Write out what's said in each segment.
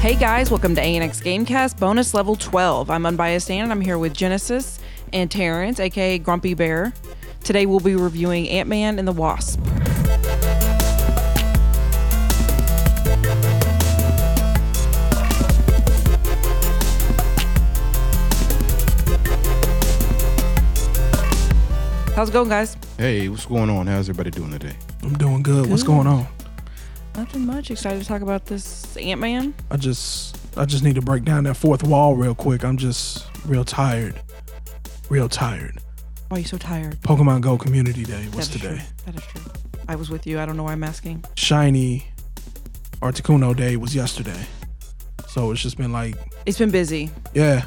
Hey guys, welcome to ANX Gamecast bonus level 12. I'm Unbiased Dan and I'm here with Genesis and Terrence, aka Grumpy Bear. Today we'll be reviewing Ant Man and the Wasp. How's it going, guys? Hey, what's going on? How's everybody doing today? I'm doing good. What's going on? Nothing much. Excited to talk about this Ant Man. I just I just need to break down that fourth wall real quick. I'm just real tired. Real tired. Why are you so tired? Pokemon Go Community Day was That today. True. That is true. I was with you. I don't know why I'm asking. Shiny Articuno Day was yesterday. So it's just been like, It's been busy. yeah,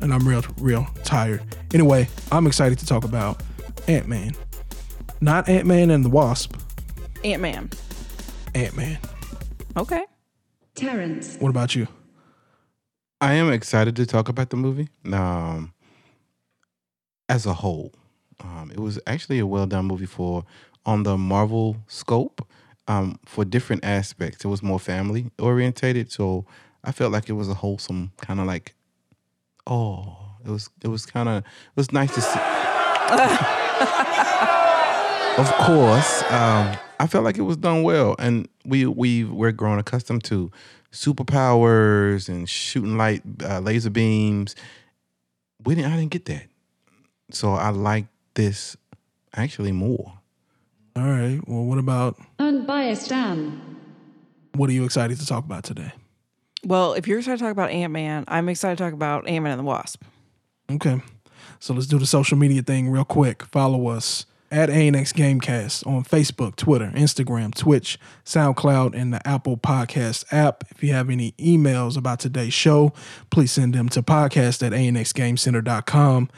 and I'm real real tired. Anyway, I'm excited to talk about Ant-Man. Not Ant-Man and the Wasp, Ant Man. Ant-Man. Okay. Terrence, What about you? I am excited to talk about the movie. Um, as a whole, um, it was actually a well done movie for on the Marvel scope. Um, for different aspects, it was more family orientated, so I felt like it was a wholesome kind of like, oh, it was it was kind of it was nice to see. of course, um, I felt like it was done well, and we we we're grown accustomed to superpowers and shooting light uh, laser beams. We didn't. I didn't get that, so I like this actually more. All right. Well, what about unbiased Dan, what are you excited to talk about today? Well, if you're excited to talk about Ant Man, I'm excited to talk about Ant Man and the Wasp. Okay. So let's do the social media thing real quick. Follow us at ANX Gamecast on Facebook, Twitter, Instagram, Twitch, SoundCloud, and the Apple Podcast app. If you have any emails about today's show, please send them to podcast at anxgamecenter.com.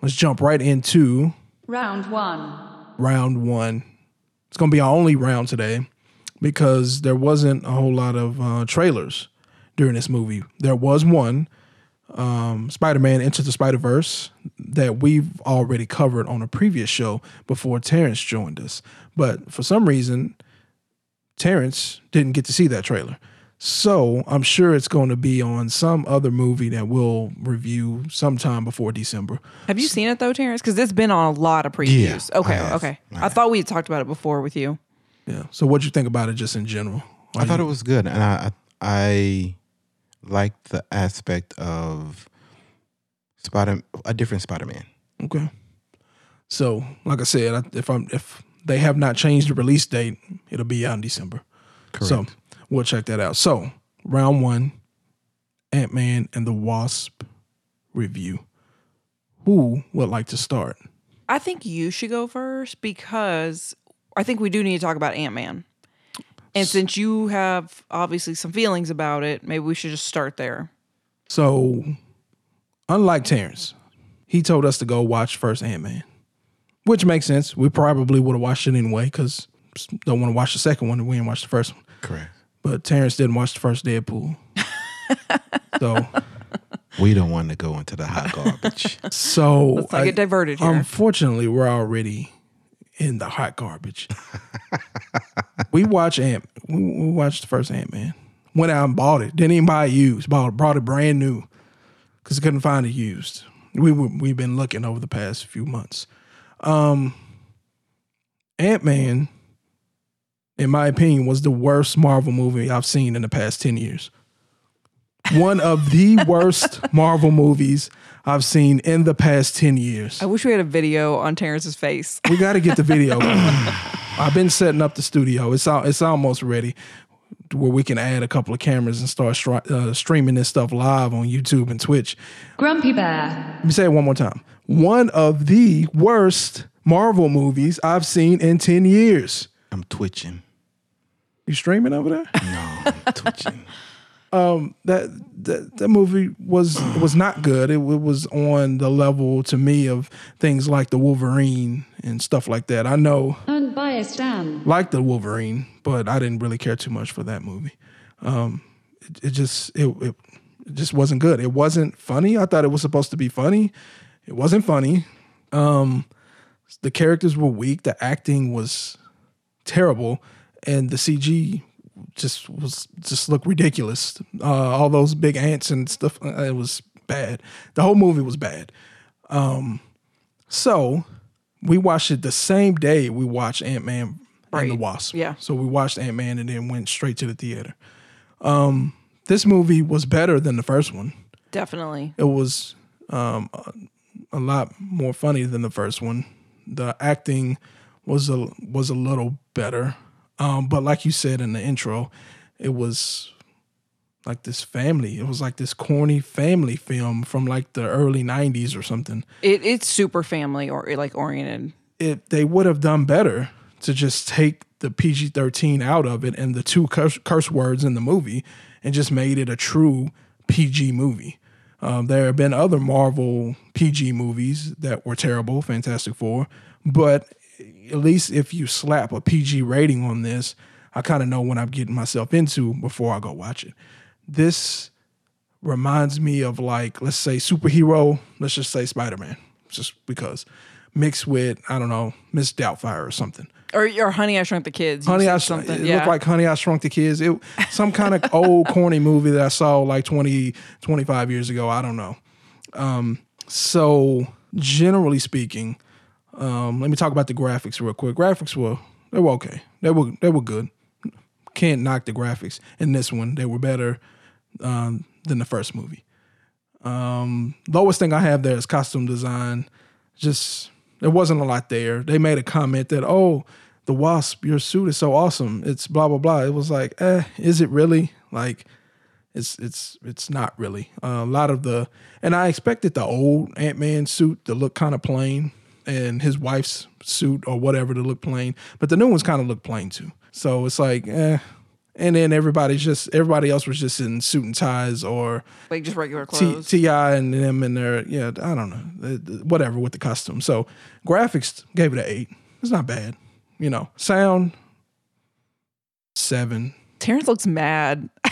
Let's jump right into round one. round one. It's going to be our only round today because there wasn't a whole lot of uh, trailers during this movie. There was one, um, Spider Man Into the Spider Verse, that we've already covered on a previous show before Terrence joined us. But for some reason, Terrence didn't get to see that trailer. So I'm sure it's going to be on some other movie that we'll review sometime before December. Have you seen it though, Terrence? Because it's been on a lot of previews. Yeah, okay, I have. okay. I I, thought we had talked about it before with you. Yeah. So what'd you think about it just in general? I thought it was good, and I I, I liked the aspect of Spider a different Spider Man. Okay. So, like I said, if I'm if they have not changed the release date, it'll be out in December. Correct. So we'll check that out. So round one, Ant Man and the Wasp review. Who would like to start? I think you should go first because I think we do need to talk about Ant Man. And since you have obviously some feelings about it, maybe we should just start there. So, unlike Terrence, he told us to go watch first Ant Man, which makes sense. We probably would have watched it anyway because don't want to watch the second one and we didn't watch the first one. Correct. But Terrence didn't watch the first Deadpool. so We don't want to go into the hot garbage. so Let's not get diverted here. Unfortunately, we're already in the hot garbage. we watch Ant. We, we watched the first Ant Man. Went out and bought it. Didn't even buy it used. Bought it, brought it brand new because I couldn't find it used. We we've been looking over the past few months. Um, Ant Man, in my opinion, was the worst Marvel movie I've seen in the past ten years. One of the worst Marvel movies I've seen in the past ten years. I wish we had a video on Terrence's face. We got to get the video. I've been setting up the studio. It's all, it's almost ready, where we can add a couple of cameras and start stri- uh, streaming this stuff live on YouTube and Twitch. Grumpy Bear, Let me say it one more time. One of the worst Marvel movies I've seen in ten years. I'm twitching. You streaming over there? No, I'm twitching. that that, that movie was was not good. It, it was on the level to me of things like the Wolverine and stuff like that. I know unbiased Dan, like the Wolverine, but I didn't really care too much for that movie. Um, it, it just it, it it just wasn't good. It wasn't funny. I thought it was supposed to be funny. It wasn't funny. Um, the characters were weak. The acting was terrible, and the CG just was just looked ridiculous. Uh, all those big ants and stuff. uh, It was bad. The whole movie was bad. Um, so we watched it the same day we watched Ant Man and the Wasp. Yeah. So we watched Ant Man and then went straight to the theater. Um, this movie was better than the first one. Definitely. It was um, a, a lot more funny than the first one. The acting was a was a little better, um, but like you said in the intro, it was like this family. It was like this corny family film from like the early '90s or something. It, it's super family or like oriented. It they would have done better to just take the PG-13 out of it and the two curse, curse words in the movie and just made it a true PG movie. Um, there have been other Marvel PG movies that were terrible, Fantastic Four, but at least if you slap a PG rating on this, I kind of know what I'm getting myself into before I go watch it. This reminds me of like, let's say superhero, let's just say Spider-Man, just because mixed with, I don't know, Miss Doubtfire or something. Or, or Honey, I Shrunk the Kids. You Honey, I something. It yeah. looked like Honey, I Shrunk the Kids. It some kind of old corny movie that I saw like 20, 25 years ago. I don't know. Um, so generally speaking, um, let me talk about the graphics real quick. Graphics were they were okay. They were they were good. Can't knock the graphics in this one. They were better um, than the first movie. Um, lowest thing I have there is costume design. Just there wasn't a lot there. They made a comment that oh, the wasp, your suit is so awesome. It's blah blah blah. It was like, eh, is it really? Like, it's it's it's not really. Uh, a lot of the and I expected the old Ant Man suit to look kind of plain, and his wife's suit or whatever to look plain, but the new ones kind of look plain too. So it's like, eh. And then everybody's just everybody else was just in suit and ties or like just regular T- clothes. Ti and them and their yeah I don't know whatever with the costume. So graphics gave it an eight. It's not bad, you know. Sound seven. Terrence looks mad.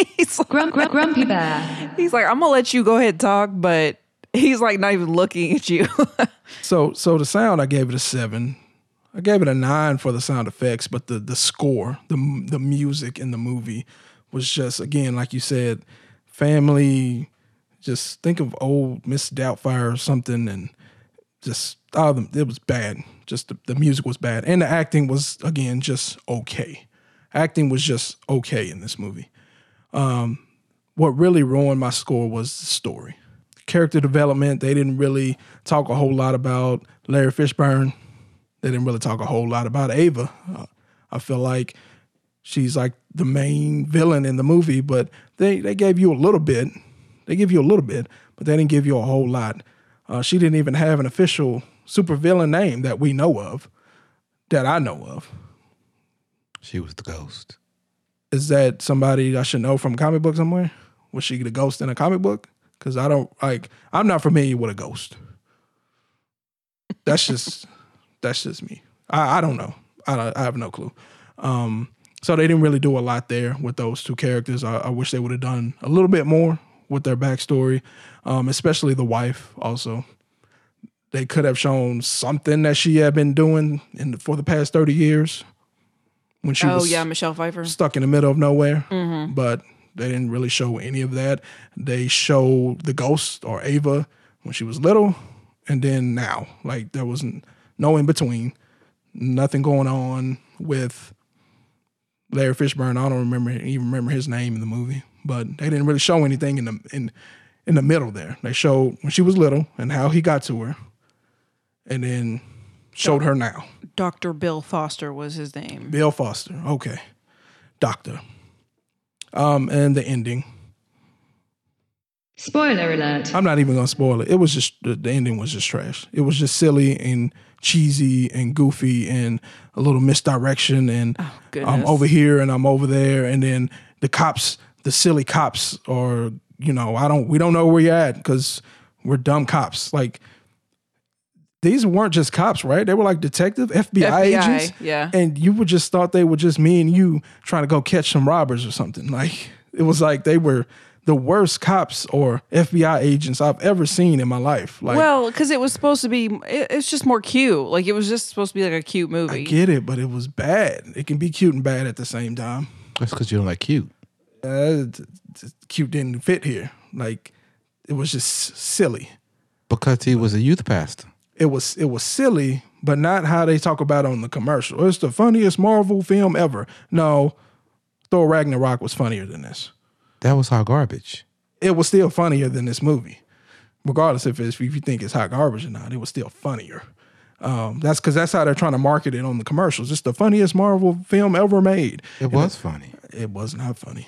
he's like, Grump, grump, grumpy bear. he's like, I'm gonna let you go ahead and talk, but he's like not even looking at you. So so the sound I gave it a seven. I gave it a nine for the sound effects, but the the score, the the music in the movie was just again like you said, family. Just think of old Miss Doubtfire or something, and just all of them. It was bad. Just the, the music was bad, and the acting was again just okay. Acting was just okay in this movie. Um, what really ruined my score was the story, character development. They didn't really talk a whole lot about Larry Fishburne. They didn't really talk a whole lot about Ava. Uh, I feel like she's like the main villain in the movie, but they they gave you a little bit. They give you a little bit, but they didn't give you a whole lot. Uh, she didn't even have an official supervillain name that we know of, that I know of. She was the ghost. Is that somebody I should know from comic book somewhere? Was she the ghost in a comic book? Because I don't like. I'm not familiar with a ghost. That's just that's just me. I, I don't know. I, I have no clue. Um, so they didn't really do a lot there with those two characters. I, I wish they would have done a little bit more with their backstory, um, especially the wife. Also, they could have shown something that she had been doing in for the past thirty years when she oh was yeah, Michelle Pfeiffer. stuck in the middle of nowhere. But they didn't really show any of that. They show the ghost or Ava when she was little, and then now. Like there wasn't no in between. Nothing going on with Larry Fishburne. I don't remember even remember his name in the movie, but they didn't really show anything in the in in the middle there. They showed when she was little and how he got to her, and then showed her now. Dr. Bill Foster was his name. Bill Foster. Okay. Doctor. Um, and the ending. Spoiler alert. I'm not even gonna spoil it. It was just the, the ending was just trash. It was just silly and cheesy and goofy and a little misdirection and I'm over here and I'm over there and then the cops, the silly cops, or you know, I don't, we don't know where you're at because we're dumb cops. Like these weren't just cops, right? They were like detective FBI, FBI, agents. yeah. And you would just thought they were just me and you trying to go catch some robbers or something. Like it was like they were the worst cops or FBI agents I've ever seen in my life. Like Well, because it was supposed to be, it, it's just more cute. Like it was just supposed to be like a cute movie. I get it, but it was bad. It can be cute and bad at the same time. That's because you don't like cute. Uh, t- t- cute didn't fit here. Like it was just silly. Because he was a youth pastor. It was it was silly, but not how they talk about it on the commercial. It's the funniest Marvel film ever. No, Thor Ragnarok was funnier than this. That was hot garbage. It was still funnier than this movie, regardless if it's, if you think it's hot garbage or not. It was still funnier. Um, that's because that's how they're trying to market it on the commercials. It's the funniest Marvel film ever made. It was funny. It was not funny.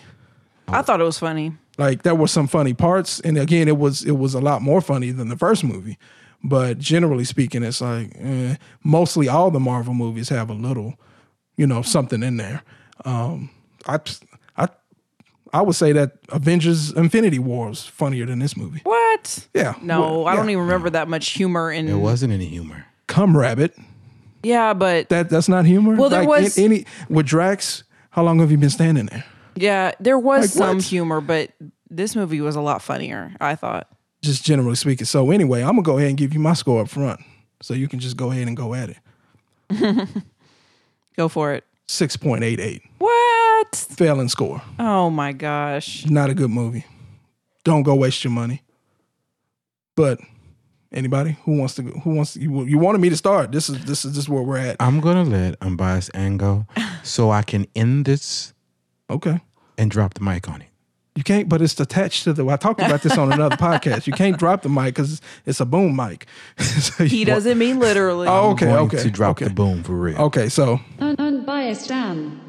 I thought it was funny. Like there were some funny parts, and again, it was it was a lot more funny than the first movie. But generally speaking, it's like eh, mostly all the Marvel movies have a little, you know, something in there. Um, I I I would say that Avengers: Infinity War was funnier than this movie. What? Yeah, No, well, I don't even remember that much humor in. There wasn't any humor. Come Rabbit. Yeah, but That that's not humor. Well, there Like, was- a- any with Drax. How long have you been standing there? yeah, there was Like some what? humor, but this movie was a lot funnier. I thought. Just generally speaking. So anyway, I'm gonna go ahead and give you my score up front, so you can just go ahead and go at it. Go for it. Six point eight eight. What? Failing score. Oh my gosh. Not a good movie. Don't go waste your money. But anybody who wants to who wants to, you, you wanted me to start. This is this is just where we're at. I'm gonna let unbiased Ann go so I can end this Okay. and drop the mic on it. You can't, but it's attached to the. I talked about this on another podcast. You can't drop the mic because it's a boom mic. So He you- doesn't mean literally. Oh, okay, going okay, to drop okay. the boom for real. Okay, so Un- unbiased Anne.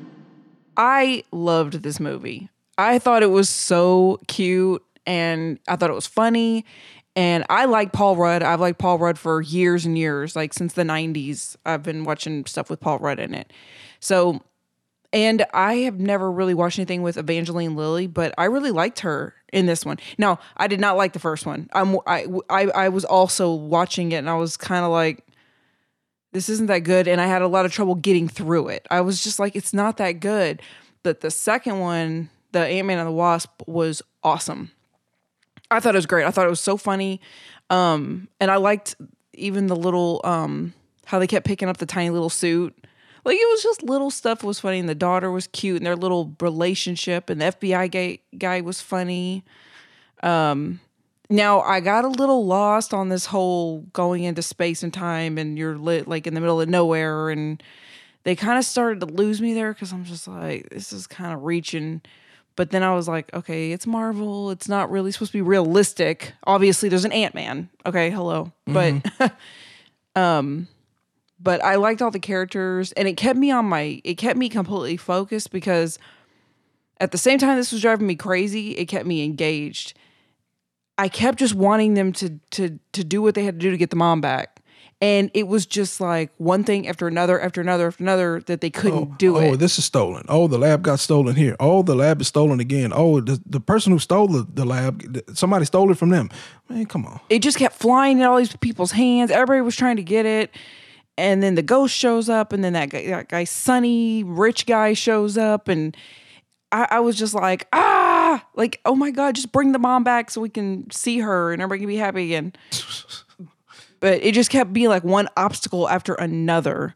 I loved this movie. I thought it was so cute and I thought it was funny. And I like Paul Rudd. I've liked Paul Rudd for years and years, like since the 90s. I've been watching stuff with Paul Rudd in it. So, and I have never really watched anything with Evangeline Lilly, but I really liked her in this one. Now, I did not like the first one. I'm, I, I, I was also watching it and I was kind of like, this isn't that good and i had a lot of trouble getting through it. I was just like it's not that good. But the second one the ant-man and the wasp was awesome. I thought it was great. I thought it was so funny um and i liked even the little um how they kept picking up the tiny little suit like it was just little stuff was funny and the daughter was cute and their little relationship and the fbi guy, guy was funny. Now I got a little lost on this whole going into space and time and you're lit like in the middle of nowhere and they kind of started to lose me there because I'm just like this is kind of reaching. But then I was like okay it's Marvel. It's not really supposed to be realistic. Obviously there's an Ant-Man. Okay hello. But um but I liked all the characters and it kept me on my it kept me completely focused because at the same time this was driving me crazy it kept me engaged I kept just wanting them to to to do what they had to do to get the mom back. And it was just like one thing after another after another after another that they couldn't oh, do oh, it. this is stolen. Oh, the lab got stolen here. Oh, the lab is stolen again. Oh, the, the person who stole the, the lab, somebody stole it from them. Man, come on. it just kept flying in all these people's hands. Everybody was trying to get it. And then the ghost shows up, and then that guy, that guy Sonny, rich guy, shows up, and I, I was just like, ah, like, oh my god, just bring the mom back so we can see her and everybody can be happy again. but it just kept being like one obstacle after another.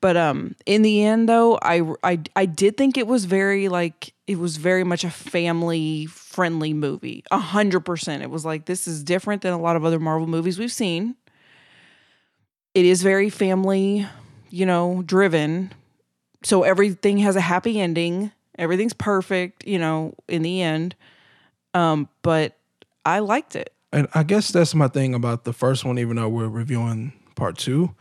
But um, in the end, though, I, I I did think it was very like it was very much a family friendly movie. A hundred percent. It was like this is different than a lot of other Marvel movies we've seen. It is very family, you know, driven. So everything has a happy ending. Everything's perfect, you know, in the end. Um, but I liked it. And I guess that's my thing about the first one, even though we're reviewing part two.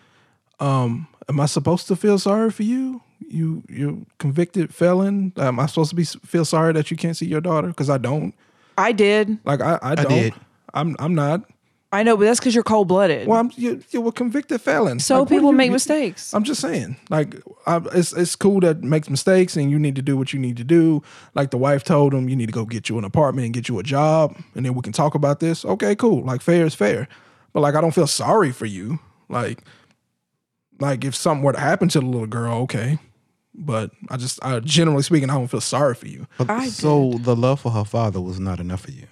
Um, am I supposed to feel sorry for you? You you convicted felon. Am I supposed to be feel sorry that you can't see your daughter? Because I don't. I did. Like I, I don't. did. I'm I'm not. I know, but that's because you're cold blooded. Well, I'm you, you were convicted felon. so Like, people you- make you- mistakes. I'm just saying, like, I, it's it's cool that makes mistakes, and you need to do what you need to do. Like the wife told him, you need to go get you an apartment and get you a job, and then we can talk about this. Okay, cool. Like fair is fair, but like I don't feel sorry for you. Like, like if something were to happen to the little girl, okay, but I just, I generally speaking, I don't feel sorry for you. But I so the love for her father was not enough for you.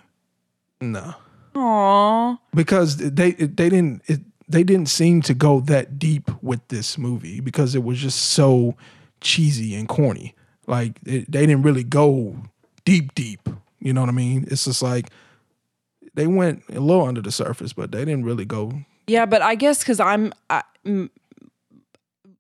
No, Aww. because they they didn't it, they didn't seem to go that deep with this movie because it was just so cheesy and corny. Like it, they didn't really go deep, deep. You know what I mean? It's just like they went a little under the surface, but they didn't really go. Yeah, but I guess because I'm I, mm,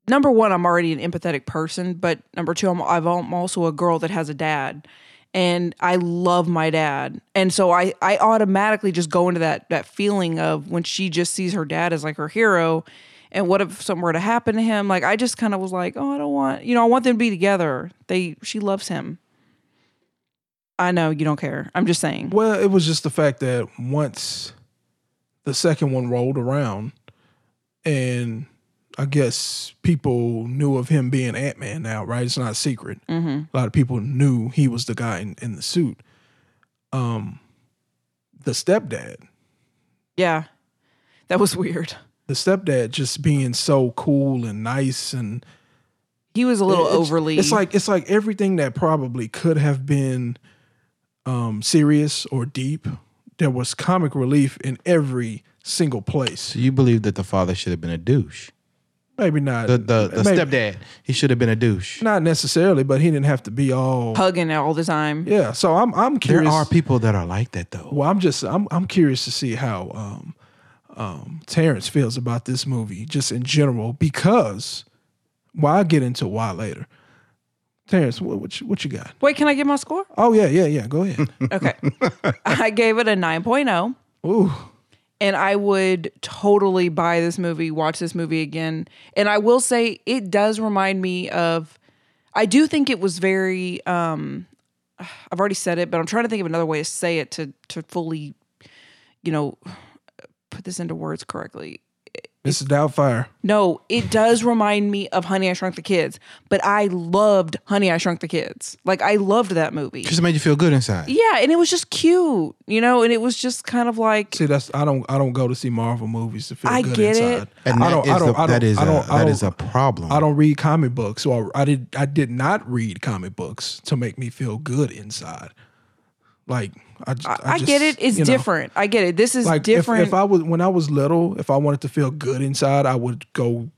number one, I'm already an empathetic person, but number two, I'm, I'm also a girl that has a dad, and I love my dad, and so I I automatically just go into that that feeling of when she just sees her dad as like her hero. And what if something were to happen to him? Like I just kind of was like, oh, I don't want, you know, I want them to be together. They, she loves him. I know you don't care. I'm just saying. Well, it was just the fact that once the second one rolled around, and I guess people knew of him being Ant Man now, right? It's not a secret. A lot of people knew he was the guy in, in the suit. Um, the stepdad, Yeah, that was weird. the stepdad, just being so cool and nice and He was a little It's- overly. It's like it's like everything that probably could have been um, serious or deep. There was comic relief in every single place. So you believe that the father should have been a douche? Maybe not The the, the maybe- stepdad, he should have been a douche. Not necessarily, but he didn't have to be all. hugging all the time. Yeah. So I'm I'm curious. There curious. are people that are like that though. well, I'm just I'm I'm curious to see how um, um, Terrence feels about this movie, just in general, because. Well, I'll get into why later. Terrence, what what you, what you got? Wait, can I get my score? Oh yeah, yeah, yeah. Go ahead. Okay. I gave it a 9.0 Ooh. And I would totally buy this movie, watch this movie again. And I will say it does remind me of I do think it was very um I've already said it, but I'm trying to think of another way to say it to to fully you know put this into words correctly. Mrs. Doubtfire. No, it does remind me of Honey I Shrunk the Kids, but I loved Honey I Shrunk the Kids. Like I loved that movie. Just made you feel good inside. Yeah, and it was just cute, you know, and it was just kind of like See, that's I don't I don't go to see Marvel movies to feel I good get it. inside. And I don't, is I don't, a- I don't, that is I a- don't, I that a problem. I don't read comic books, so I, I did I did not read comic books to make me feel good inside. Like I, just, I, I, I just, get it. It's you know, different. I get it. This is Like if, different. if I was when I was little, if I wanted to feel good inside, I would go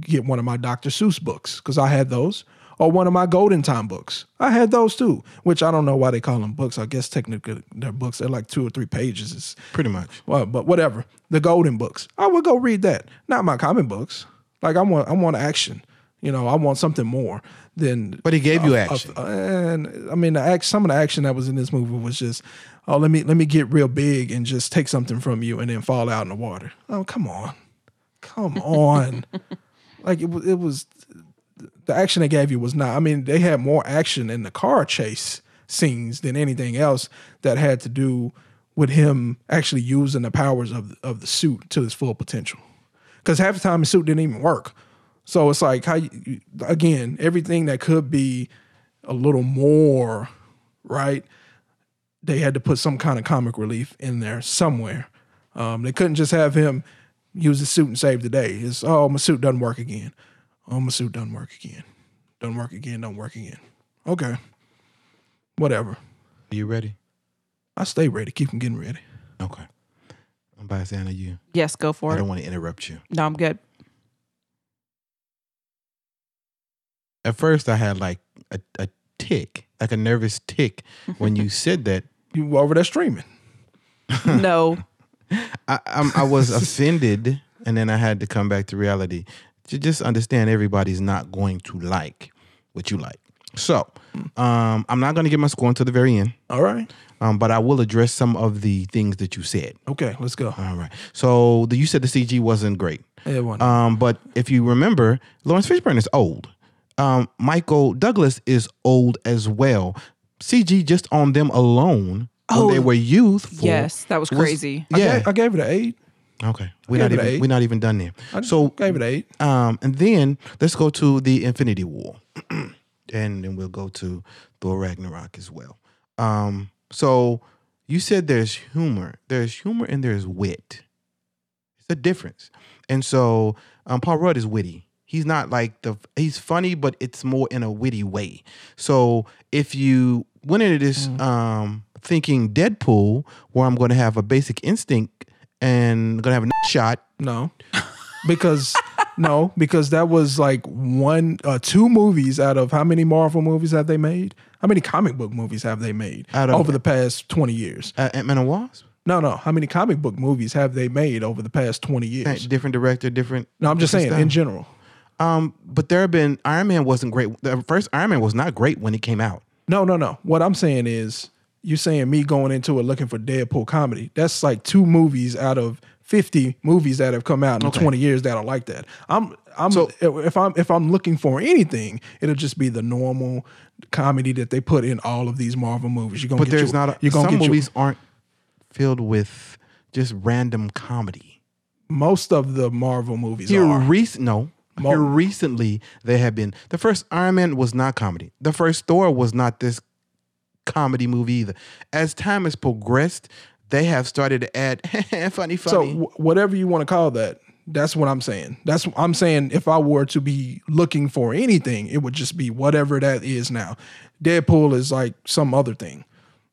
get one of my Dr. Seuss books because I had those, or one of my Golden Time books. I had those too. Which I don't know why they call them books. I guess technically they're books. They're like two or three pages. It's Pretty much. well, but whatever. The golden books. I would go read that. Not my comic books. Like I want I want action. You know, I want something more than But he gave you action. and I mean the act, some of the action that was in this movie was just oh let me let me get real big and just take something from you and then fall out in the water. Oh, come on. Come on. like it was it was the action they gave you was not I mean, they had more action in the car chase scenes than anything else that had to do with him actually using the powers of of the suit to its full potential. Because half the time the suit didn't even work. So it's like how you, again everything that could be a little more right. They had to put some kind of comic relief in there somewhere. Um, they couldn't just have him use the suit and save the day. It's oh my suit doesn't work again. Oh my suit doesn't work again. Doesn't work again. Don't work again. Okay. Whatever. Are you ready? I stay ready. Keep them getting ready. Okay. I'm by Santa you. yes, go for it. I it. don't want to interrupt you. No, I'm good. At first I had like a, a tick, like a nervous tick when you said that. You were over there streaming. no, I I'm, I was offended, and then I had to come back to reality. To just understand, everybody's not going to like what you like. So, um, I'm not going to get my score until the very end, All right. um, but I will address some of the things that you said. Okay, let's go. All right. So, the, you said the CG wasn't great, Yeah, one. um, but if you remember, Laurence Fishburne is old. Um, Michael Douglas is old as well. CG just on them alone Oh, when they were youthful. yes, that was crazy. I, Yeah. gave, I gave it an eight. Okay, we're not even we're not even done there. I So gave it eight. um, and then let's go to the Infinity War, and then we'll go to Thor Ragnarok as well. Um, so you said there's humor, there's humor, and there's wit. It's a difference, and so um, Paul Rudd is witty. He's not like the he's funny, but it's more in a witty way. So if you went into this um, thinking Deadpool, where I'm going to have a basic instinct and going to have a shot, No, because no, because that was like one, uh, two movies out of how many Marvel movies have they made? How many comic book movies have they made Out of- over the past twenty years? Uh, Ant Man and Wasp. No, no. How many comic book movies have they made over the past twenty years? Different director, different. No, I'm just saying different in general. Um, but there have been Iron Man wasn't great. The first Iron Man was not great when it came out. No, no, no. What I'm saying is, you're saying me going into it looking for Deadpool comedy. That's like two movies out of fifty movies that have come out in Okay. twenty years that are like that. I'm, I'm. So- if I'm, if I'm looking for anything, it'll just be the normal comedy that they put in all of these Marvel movies. You're gonna But get there's your- not. A, you're gonna some get your- movies aren't filled with just random comedy. most of the Marvel movies Here are. recent no. Mo- Here recently there have been the first Iron Man was not comedy. The first Thor was not this comedy movie either. As time has progressed, they have started to add funny So funny. wh- whatever you want to call that, that's what I'm saying. That's I'm saying if I were to be looking for anything, it would just be whatever that is now. Deadpool is like some other thing.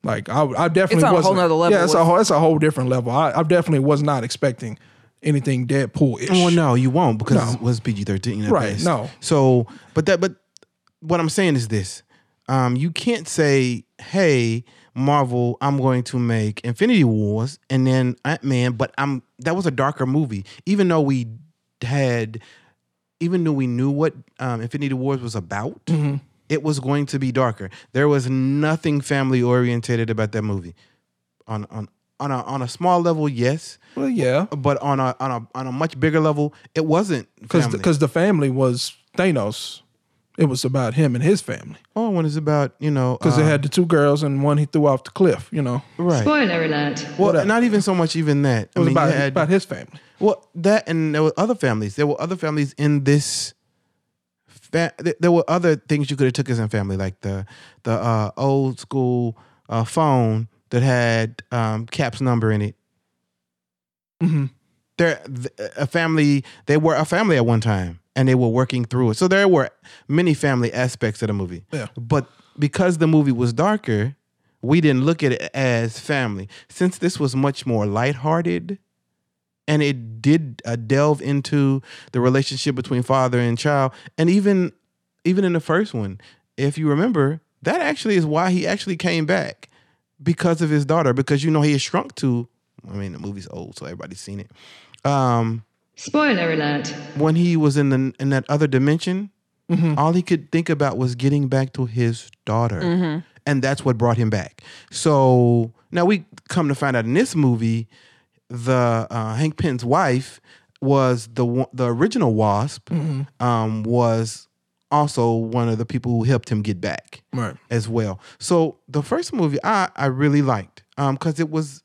Like I, I definitely It's on a wasn't- whole nother level Yeah, it's a whole, it's a whole different level. I, I definitely was not expecting anything Deadpool ish. well, no, you won't because No. it was PG thirteen. Right, no. So, but that, but what I'm saying is this: um, you can't say, "Hey, Marvel, I'm going to make Infinity Wars," and then Ant Man, but I'm that was a darker movie. Even though we had, even though we knew what um, Infinity Wars was about, Mm-hmm. it was going to be darker. There was nothing family orientated about that movie. On on on a on a small level, yes, Well, yeah, but on a on a on a much bigger level, it wasn't because because the family was Thanos. It was about him and his family Oh, when it's about you know because uh, they had the two girls and one he threw off the cliff. You know, right. Spoiler alert. Well, Whatever. not even so much even that. it was I mean, about had, about his family. well that, and there were other families. There were other families in this. Fa- there were other things you could have took as a family, like the the uh, old school uh, phone that had um, Cap's number in it. Mm-hmm. They're a family. They were a family at one time, and they were working through it. So there were many family aspects of the movie. Yeah. But because the movie was darker, we didn't look at it as family. Since this was much more lighthearted, and it did uh, delve into the relationship between father and child, and even even in the first one, if you remember, that actually is why he actually came back because of his daughter. Because you know he had shrunk to. I mean, the movie's old, so everybody's seen it. Um, Spoiler alert. when he was in the in that other dimension, all he could think about was getting back to his daughter, and that's what brought him back. So now we come to find out in this movie, the uh, Hank Pym's wife was the the original Wasp, um, was also one of the people who helped him get back Right. as well. So the first movie I I really liked because it was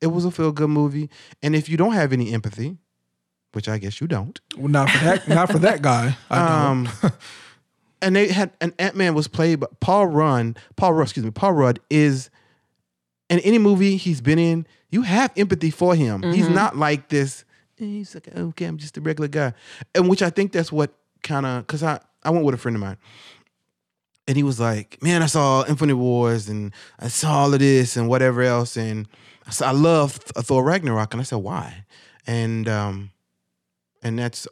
it was a feel good movie, and if you don't have any empathy, which I guess you don't, Well, not for that. not for that guy. I um, and they had an Ant Man was played by Paul Rudd. Paul Rudd, excuse me, Paul Rudd is in any movie he's been in. You have empathy for him. He's not like this. eh, He's like, okay, I'm just a regular guy, and which I think that's what kind of because I I went with a friend of mine. And he was like, "Man, I saw Infinity Wars, and I saw all of this, and whatever else, and I said I love Thor Ragnarok." And I said, "Why?" And um, and that's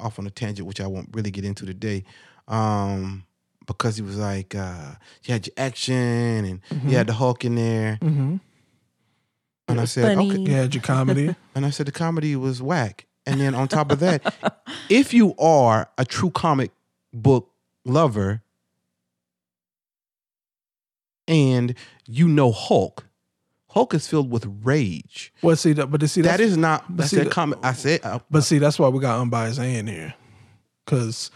off on a tangent, which I won't really get into today, um, because he was like, uh, you had your action and you had the Hulk in there, Mm-hmm. and I said, funny. okay, You had your comedy. and I said the comedy was whack. And then on top of that, if you are a true comic book lover and you know Hulk, Hulk is filled with rage. well, see that, but see that's, not but that's see, a the- comic. I said, uh, But see, that's why we got unbiased Ann here, because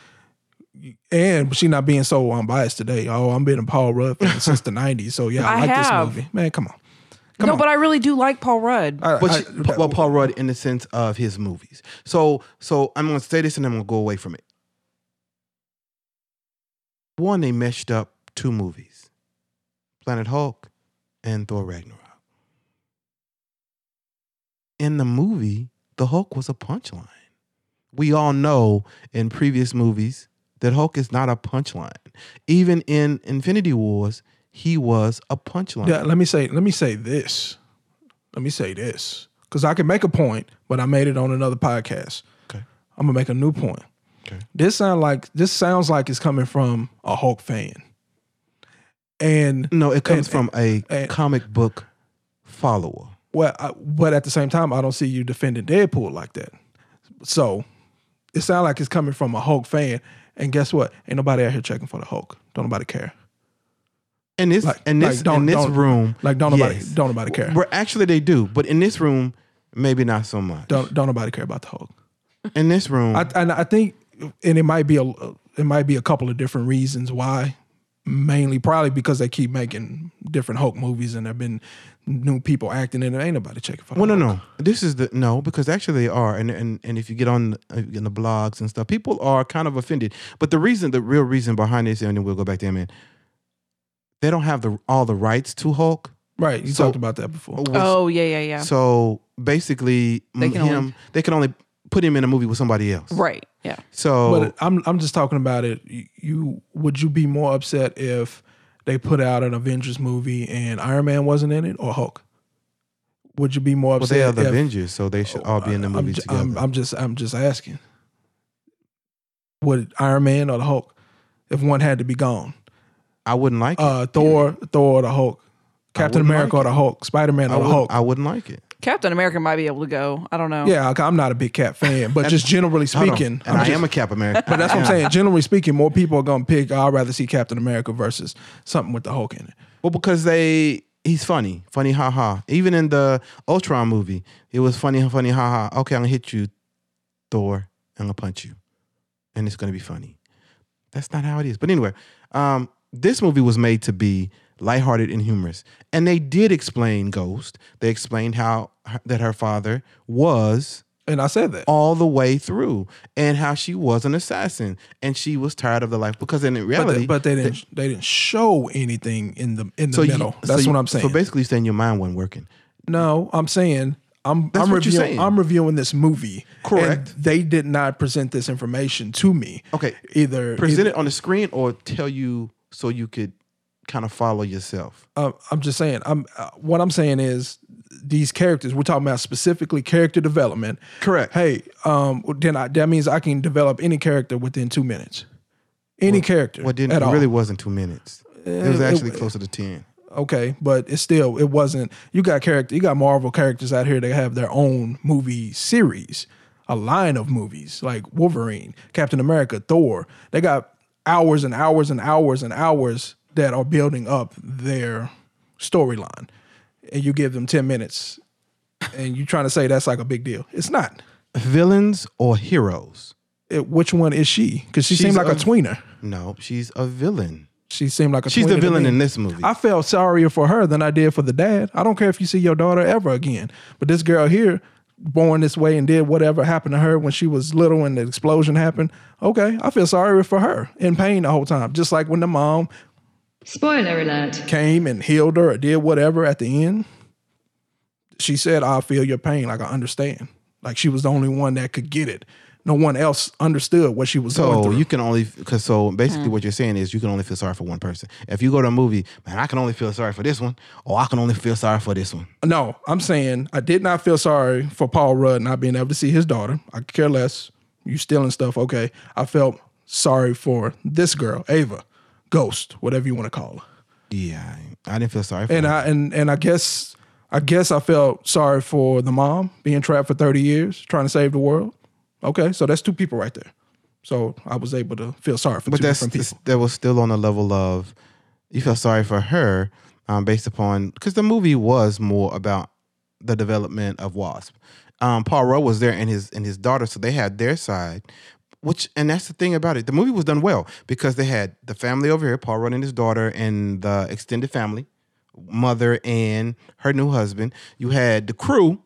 and she not being so unbiased today. Oh, I'm being a Paul Rudd fan since the '90s, so yeah, I, I like have. this movie. Man, come on. Come no, on. but I really do like Paul Rudd. I- but I- she, well, Paul Rudd in the sense of his movies. So, so I'm going to say this and I'm going to go away from it. One, they meshed up two movies, Planet Hulk and Thor Ragnarok. In the movie, the Hulk was a punchline. We all know in previous movies that Hulk is not a punchline. Even in Infinity Wars, he was a punchline. Yeah, let me say let me say this. Let me say this because I can make a point, but I made it on another podcast. Okay. I'm gonna make a new point. Okay. This sound like this sounds like it's coming from a Hulk fan. And No, it comes And- from a and- comic book follower. well, I, but at the same time, I don't see you defending Deadpool like that. So it sounds like it's coming from a Hulk fan. And guess what? Ain't nobody out here checking for the Hulk. Don't nobody care. In this, Like- in this, like, in this room, Like don't nobody, yes. don't nobody care. Well, actually, they do, but in this room, maybe not so much. Don't don't nobody care about the Hulk. In this room, I, and I think, and it might be a, it might be a couple of different reasons why. Mainly, probably because they keep making different Hulk movies, and there've been new people acting in it. Ain't nobody checking for. The Well, no, Hulk. no. This is the no because actually they are, and and and if you get on uh, in the blogs and stuff, people are kind of offended. But the reason, the real reason behind this, and then we'll go back to him, and they don't have the all the rights to Hulk. Right, you So- talked about that before. which- Oh yeah, yeah, yeah. So basically, They can him only- they can only put him in a movie with somebody else. right. Yeah. So But I'm I'm just talking about it. You- You would you be more upset if they put out an Avengers movie and Iron Man wasn't in it or Hulk? Would you be more well, upset? they are the if- Avengers, so they should all be in the I'm movie ju- together. I'm, I'm just I'm just asking. Would Iron Man or the Hulk, if one had to be gone? I wouldn't like it. Uh, Thor, Thor or the Hulk, Captain America like or the Hulk, Spider Man or the Hulk. I wouldn't like it. Captain America might be able to go. I don't know. yeah, okay, I'm not a big Cap fan, but just generally speaking, and I'm I just- am a Cap American. But that's what I'm saying. Generally speaking, more people are gonna pick. I'd rather see Captain America versus something with the Hulk in it. Well, because they he's funny, funny, ha ha. Even in the Ultron movie, it was funny, funny, ha ha. Okay, I'm gonna hit you, Thor. I'm gonna punch you, and it's gonna be funny. That's not how it is. But anyway, um, this movie was made to be lighthearted and humorous, and they did explain Ghost. They explained how that her father was And I said that. all the way through, and how she was an assassin, and she was tired of the life because in But reality, they, but they didn't. They didn't show anything in the in the so middle. so That's you- what I'm saying. So basically, you're saying your mind wasn't working. no, I'm saying I'm That's I'm what you're reviewing saying. I'm reviewing this movie. Correct. And they did not present this information to me. Okay. Either present either- it on the screen or tell you so you could kind of follow yourself. uh, I'm just saying. I'm uh, what I'm saying is these characters. We're talking about specifically character development. Correct. Hey, um, then I, that means I can develop any character within two minutes. Any character. Well, didn't, it all. really wasn't two minutes. It was it- actually closer to ten. okay, but it's still it wasn't. You got character. You got Marvel characters out here that have their own movie series, a line of movies like Wolverine, Captain America, Thor. They got hours and hours and hours and hours that are building up their storyline, and you give them ten minutes, and you're trying to say that's like a big deal. It's not. Villains or heroes? It, which one is she? Because she She's seemed like a, a- tweener. No, she's a villain. She seemed like a. She's the villain in this movie. I felt sorrier for her than I did for the dad. I don't care if you see your daughter ever again. But this girl here, born this way and did whatever happened to her when she was little and the explosion happened. Okay, I feel sorry for her in pain the whole time. Just like when the mom Spoiler alert. came and healed her or did whatever at the end. She said, I feel your pain. Like I understand. Like she was the only one that could get it. No one else understood what she was going so through. you can only because so basically what you're saying is you can only feel sorry for one person. If you go to a movie, man, I can only feel sorry for this one, or I can only feel sorry for this one. No, I'm saying I did not feel sorry for Paul Rudd not being able to see his daughter. I could care less. You stealing stuff, okay. I felt sorry for this girl, Ava, Ghost, whatever you want to call her. Yeah, I didn't feel sorry for And her. I and and I guess I guess I felt sorry for the mom being trapped for 30 years trying to save the world. Okay, so that's two people right there. So I was able to feel sorry for but two that's different people. that was still on the level of you felt sorry for her um, based upon because the movie was more about the development of Wasp. Um, Paul Rudd was there and his and his daughter, so they had their side. Which and that's the thing about it. The movie was done well because they had the family over here, Paul Rudd and his daughter, and the extended family, mother and her new husband. You had the crew,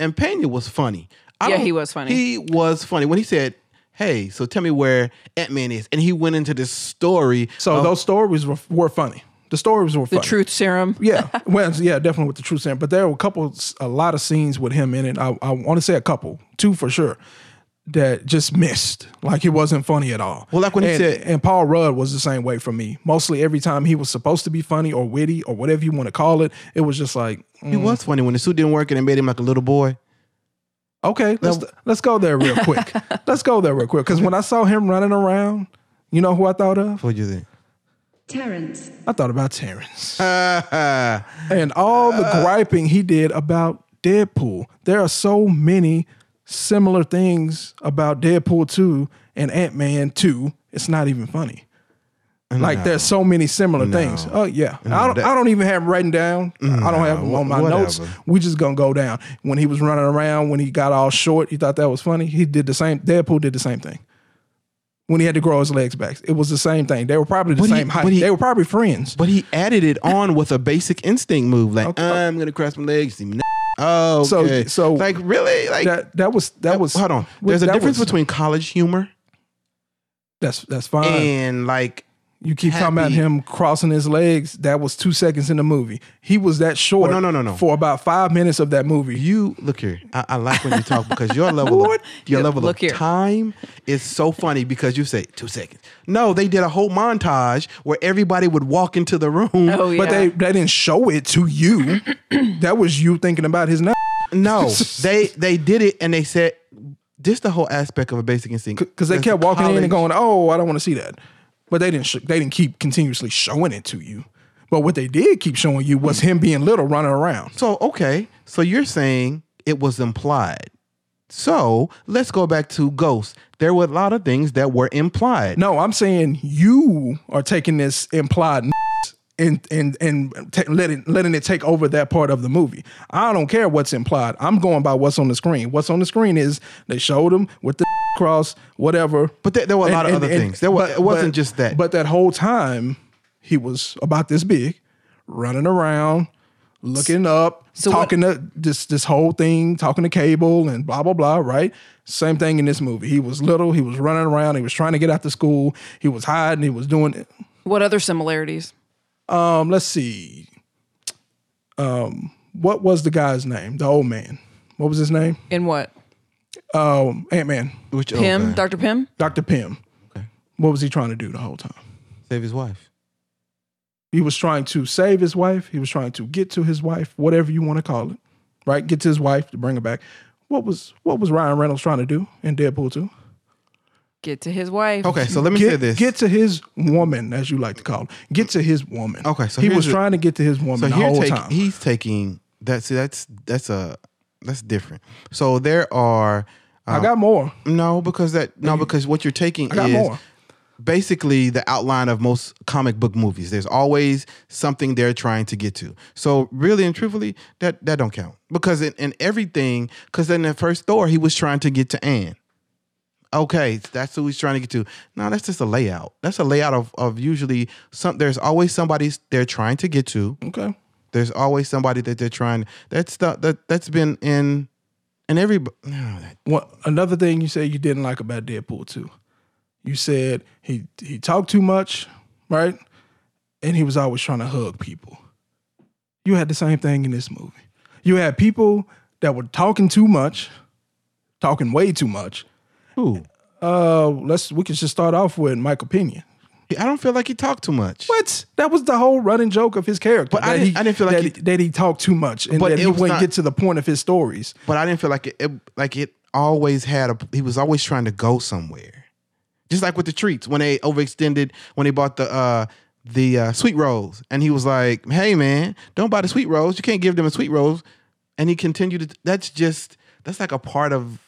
and Pena was funny. I Yeah, he was funny. He was funny when he said, "Hey, so tell me where Ant Man is," and he went into this story. So of- those stories were, were funny. The stories were The truth serum. Yeah, well, yeah, definitely with the truth serum. But there were a couple, a lot of scenes with him in it. I, I want to say a couple, two for sure, that just missed. Like it wasn't funny at all. Well, like when he and, said- and Paul Rudd was the same way for me. Mostly every time he was supposed to be funny or witty or whatever you want to call it, it was just like, he mm, was funny when the suit didn't work and it made him like a little boy. Okay, let's let's go there real quick. let's go there real quick. Because when I saw him running around, you know who I thought of? What do you think? Terrence. I thought about Terrence and all the griping he did about Deadpool. There are so many similar things about Deadpool 2 and Ant Man 2. It's not even funny. Like there's so many similar things. Oh yeah, I don't. that- I don't even have them written down. I don't have them on my whatever. notes. We just gonna go down. When he was running around, when he got all short, you thought that was funny. He did the same. Deadpool did the same thing. When he had to grow his legs back, it was the same thing. They were probably the But he- same height. he- they were probably friends. But he added it on with a basic instinct move, like Okay. I'm gonna cross my legs. See me now. Oh, So- okay. so- like really, like that that was that was. hold on. There's a difference was- between college humor That's that's fine. and like You keep talking about him crossing his legs. That was two seconds in the movie. He was that oh, short. Well, no, no, no, no. For about five minutes of that movie. you look here. I, I like when you talk because your level of, your Yeah, level look of here. time is so funny because you say two seconds. No, they did a whole montage where everybody would walk into the room. Oh yeah. But they they didn't show it to you. that was you thinking about his nut. No, they they did it and they said just the whole aspect of a basic instinct Because they That's kept walking in and going, "Oh, I don't want to see that." But they didn't. Sh- they didn't keep continuously showing it to you. But what they did keep showing you was him being little, running around. So okay, so you're saying it was implied. So let's go back to Ghost. There were a lot of things that were implied. No, I'm saying you are taking this implied and and and ta- letting letting it take over that part of the movie. I don't care what's implied. I'm going by what's on the screen. What's on the screen is they showed him with the cross, whatever. But there, there were a lot of And- other and- things. There were, but- it wasn't but- just that. But that whole time, he was about this big, running around, looking up, So what- talking to this this whole thing, talking to Cable and blah blah blah. Right, same thing in this movie. He was little. He was running around. He was trying to get out to school. He was hiding. He was doing. it. what other similarities? Um, let's see. Um, what was the guy's name? The old man. What was his name? In what? Um, Ant Man, Which Pym, okay. Dr. Pym? Doctor Pym. Okay. What was he trying to do the whole time? save his wife. He was trying to save his wife. He was trying to get to his wife, whatever you want to call it, right? Get to his wife to bring her back. What was what was Ryan Reynolds trying to do in Deadpool 2? Get to his wife. Okay, so let me say Get, this. get to his woman, as you like to call it. Get to his woman. Okay, so he was the- trying to get to his woman so the whole take, time. he's taking that's see, that's that's a that's different. So there are I got um, more. no because that no because what you're taking I got is more. basically the outline of most comic book movies. There's always something they're trying to get to. So really and truthfully, that that don't count because in, in everything, because in the first Thor, he was trying to get to Anne. Okay, that's who he's trying to get to. No, that's just a layout. That's a layout of of usually some. There's always somebody they're trying to get to. Okay. There's always somebody that they're trying. That's the that that's been in in every. No, that, What another thing you said you didn't like about Deadpool 2. You said he he talked too much, right? And he was always trying to hug people. You had the same thing in this movie. You had people that were talking too much, talking way too much. Who? Uh let's we can just start off with Michael Pena. I don't feel like he talked too much. What? That was the whole running joke of his character. But I didn't- I didn't feel like that he- that he talked too much and But that he wouldn't not- get to the point of his stories. But I didn't feel like it, it like it always had a he was always trying to go somewhere. Just like with the treats when they overextended when they bought the uh the uh, sweet rolls and he was like, "Hey man, don't buy the sweet rolls. You can't give them a sweet rolls." And he continued to that's just that's like a part of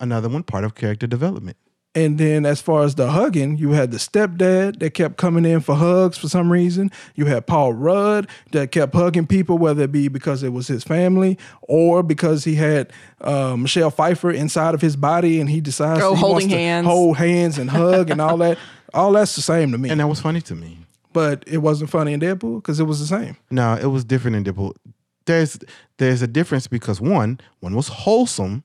another one part of character development. And then as far as the hugging, you had the stepdad that kept coming in for hugs for some reason. You had Paul Rudd that kept hugging people, whether it be because it was his family or because he had uh, Michelle Pfeiffer inside of his body and he decides Oh, he holding wants to hands. hold hands and hug and all that. All that's the same to me. And that was funny to me. but it wasn't funny in Deadpool because it was the same. No, it was different in Deadpool. There's there's a difference because one one was wholesome.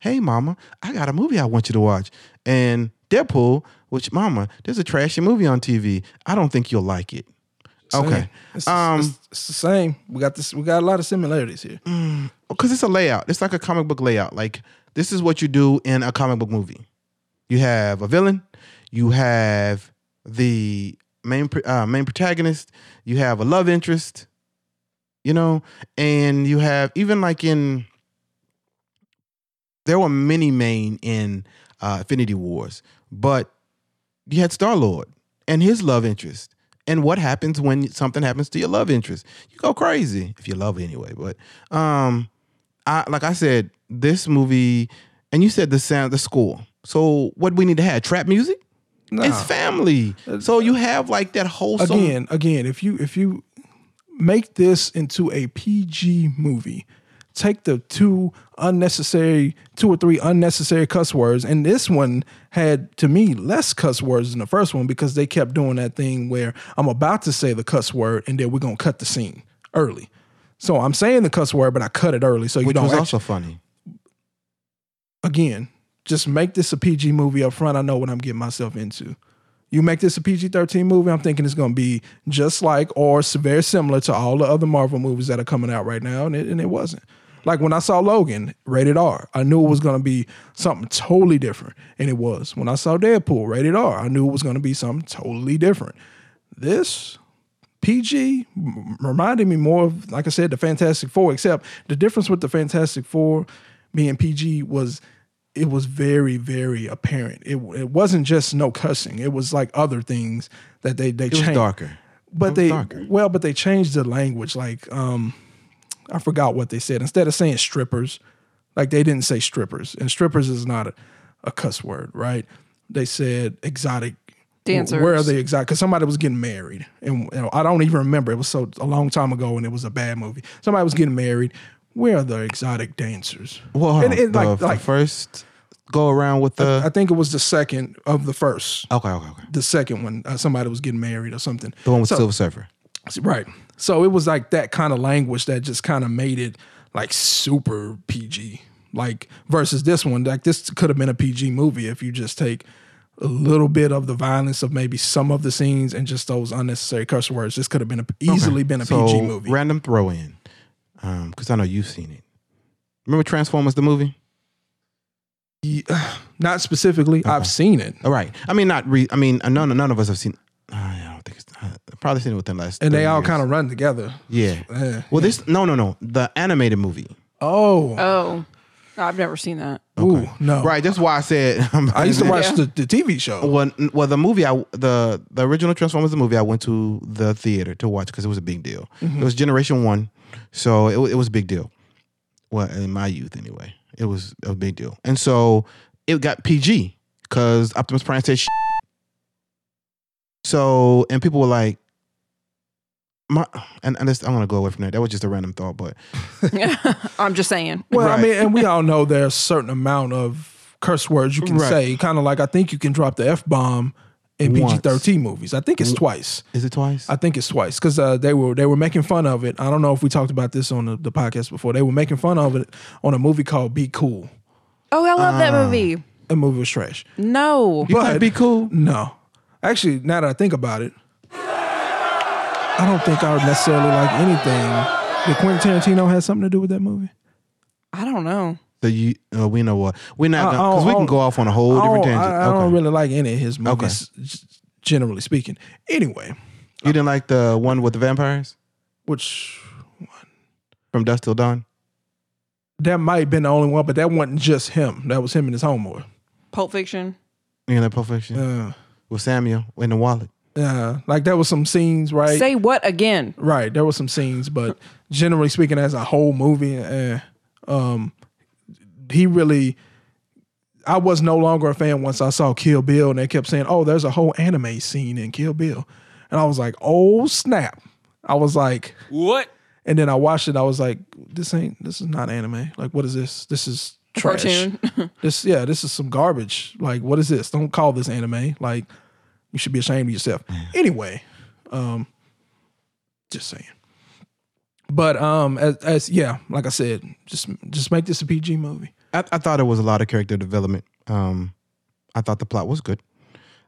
Hey, mama, I got a movie I want you to watch. And Deadpool, which mama, there's a trashy movie on TV. I don't think you'll like it. Okay, It's, um, it's, it's the same. We got this. We got a lot of similarities here. because it's a layout. It's like a comic book layout. Like this is what you do in a comic book movie. You have a villain. You have the main uh, main protagonist. You have a love interest. You know, and you have even like in there were many main in uh, Infinity Wars, but you had Star Lord and his love interest. And what happens when something happens to your love interest? You go crazy if you love anyway. But um, I like I said, this movie, and you said the sound, the score. So what we need to have trap music. Nah. It's family. So you have like that whole again, again, if you if you make this into a PG movie, take the two unnecessary, two or three unnecessary cuss words, and this one had to me less cuss words than the first one because they kept doing that thing where I'm about to say the cuss word and then we're gonna cut the scene early. So I'm saying the cuss word, but I cut it early so you which don't was actually, also funny. again, just make this a PG movie up front. I know what I'm getting myself into. You make this a PG 13 movie, I'm thinking it's going to be just like or very similar to all the other Marvel movies that are coming out right now. And it, and it wasn't. Like when I saw Logan, rated R, I knew it was going to be something totally different. And it was. When I saw Deadpool, rated R, I knew it was going to be something totally different. This, PG m- reminded me more of, like I said, the Fantastic Four, except the difference with the Fantastic Four being PG was it was very, very apparent. It it wasn't just no cussing. It was like other things that they they It was changed. darker. But they darker. well, but they changed the language. Like um, I forgot what they said. Instead of saying strippers, like they didn't say strippers, and strippers is not a, a cuss word, right? They said exotic Dancers. Where are they exotic? Because somebody was getting married, and you know, I don't even remember. It was so a long time ago, and it was a bad movie. Somebody was getting married. Where are the exotic dancers? Well, hold And on. it, like, the, like first go around with the. I think it was the second of the first. okay, okay, okay. The second one, uh, somebody was getting married or something. The one with So- Silver Surfer. Right. So it was like that kind of language that just kind of made it like super PG. Like versus this one, like this could have been a PG movie if you just take a little bit of the violence of maybe some of the scenes and just those unnecessary curse words. This could have been a, easily been a so, PG movie. Random throw in, because I know you've seen it. Remember Transformers the movie? Yeah, Not specifically. I've seen it, All right. I mean, not. Re- I mean, none none of us have seen. I don't think it's. Uh, probably seen it within the last. and they all kind of run together. Yeah. Eh, Well, this no no no the animated movie. Oh, Oh, I've never seen that. ooh, no. Right. That's why I said. I used to watch Yeah. the, the TV show. Well, well, the movie I the the original Transformers the movie I went to the theater to watch because it was a big deal. Mm-hmm. It was Generation One, so it it was a big deal. Well, in my youth anyway, it was a big deal, and so it got PG because Optimus Prime said. Shit. So and people were like, my and, and this, I'm gonna go away from that. That was just a random thought, but I'm just saying. Well, I mean, and we all know there's a certain amount of curse words you can Right. say. Kind of like I think you can drop the f bomb in PG thirteen movies. I think it's twice. is it twice? I think it's twice because uh, they were they were making fun of it. I don't know if we talked about this on the, the podcast before. They were making fun of it on a movie called Be Cool. Oh, I love that movie. That movie was trash. No. you but- be cool. No, actually, now that I think about it, I don't think I would necessarily like anything. Did Quentin Tarantino have something to do with that movie? I don't know. So you, uh, we know what we're not I- I because we can go off on a whole different tangent. I, I okay. don't really like any of his movies, g- generally speaking. Anyway, You didn't like the one with the vampires which one? from Dusk Till Dawn? that might have been the only one, but that wasn't just him. That was him and his homeboy. Pulp Fiction. You know that Pulp Fiction Uh, with Samuel in the wallet. yeah, like there was some scenes, right? Say what again? right, there was some scenes, but generally speaking, as a whole movie, eh, um, he really. I was no longer a fan once I saw Kill Bill, and they kept saying, "Oh, there's a whole anime scene in Kill Bill," and I was like, "Oh snap!" I was like, What? And then I watched it. I was like, "This ain't. This is not anime. Like, what is this? This is trash. Cartoon. This, yeah, this is some garbage. Like, what is this? Don't call this anime. Like, you should be ashamed of yourself. Anyway, um, just saying. But um, as, as yeah, like I said, just just make this a PG movie. I, I thought it was a lot of character development. Um, I thought the plot was good.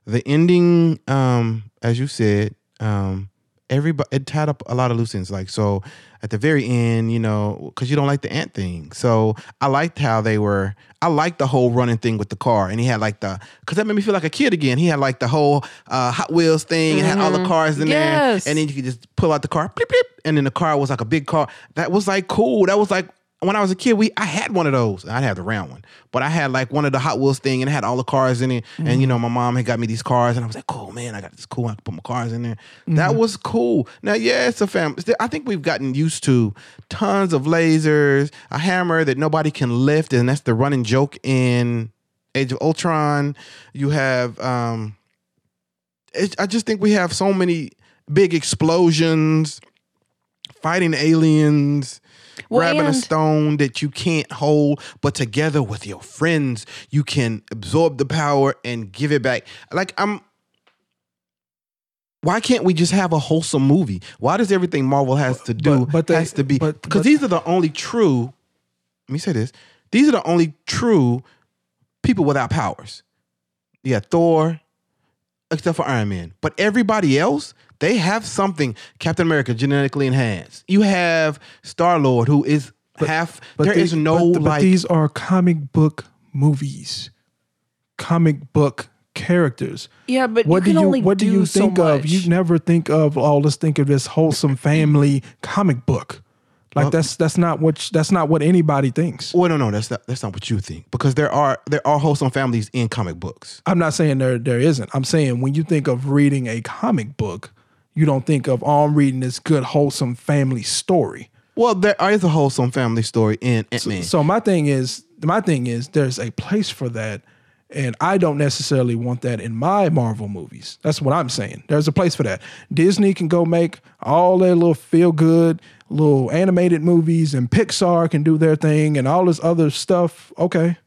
The ending, um, as you said, um, everybody it tied up a lot of loose ends. Like so, at the very end, you know, because you don't like the ant thing. So I liked how they were. I liked the whole running thing with the car, and he had like the because that made me feel like a kid again. He had like the whole uh, Hot Wheels thing, and had all the cars in Yes. there, and then you could just pull out the car, bleep, bleep, and then the car was like a big car. That was like cool. That was like when I was a kid, we I had one of those. I had the round one, but I had like one of the Hot Wheels thing, and it had all the cars in it. And you know, my mom had got me these cars, and I was like, "Cool, man! I got this cool. I can put my cars in there." That was cool. Now, yeah, it's a family. I think we've gotten used to tons of lasers, a hammer that nobody can lift, and that's the running joke in Age of Ultron. You have. um it, I just think we have so many big explosions, fighting aliens, Well, grabbing a stone that you can't hold, but together with your friends, you can absorb the power and give it back. Like I'm. Why can't we just have a wholesome movie? Why does everything Marvel has to do but- but they- has to be? Because these are the only true. Let me say this: these are the only true people without powers. Yeah, Thor, except for Iron Man. But everybody else, they have something. Captain America genetically enhanced. You have Star Lord, who is half. But There is the- no but, but like. these are comic book movies, comic book characters. Yeah, but what you do you only what do do you so think of? much. You never think of oh, let's think of this wholesome family comic book. Like Well- that's that's not what that's not what anybody thinks. well, no, no, that's not that's not what you think because there are there are wholesome families in comic books. I'm not saying there there isn't. I'm saying when you think of reading a comic book, you don't think of oh, I'm reading this good wholesome family story. Well, there is a wholesome family story in Ant Man. So my thing is, my thing is, there's a place for that, and I don't necessarily want that in my Marvel movies. That's what I'm saying. There's a place for that. Disney can go make all their little feel good, little animated movies, and Pixar can do their thing, and all this other stuff. Okay,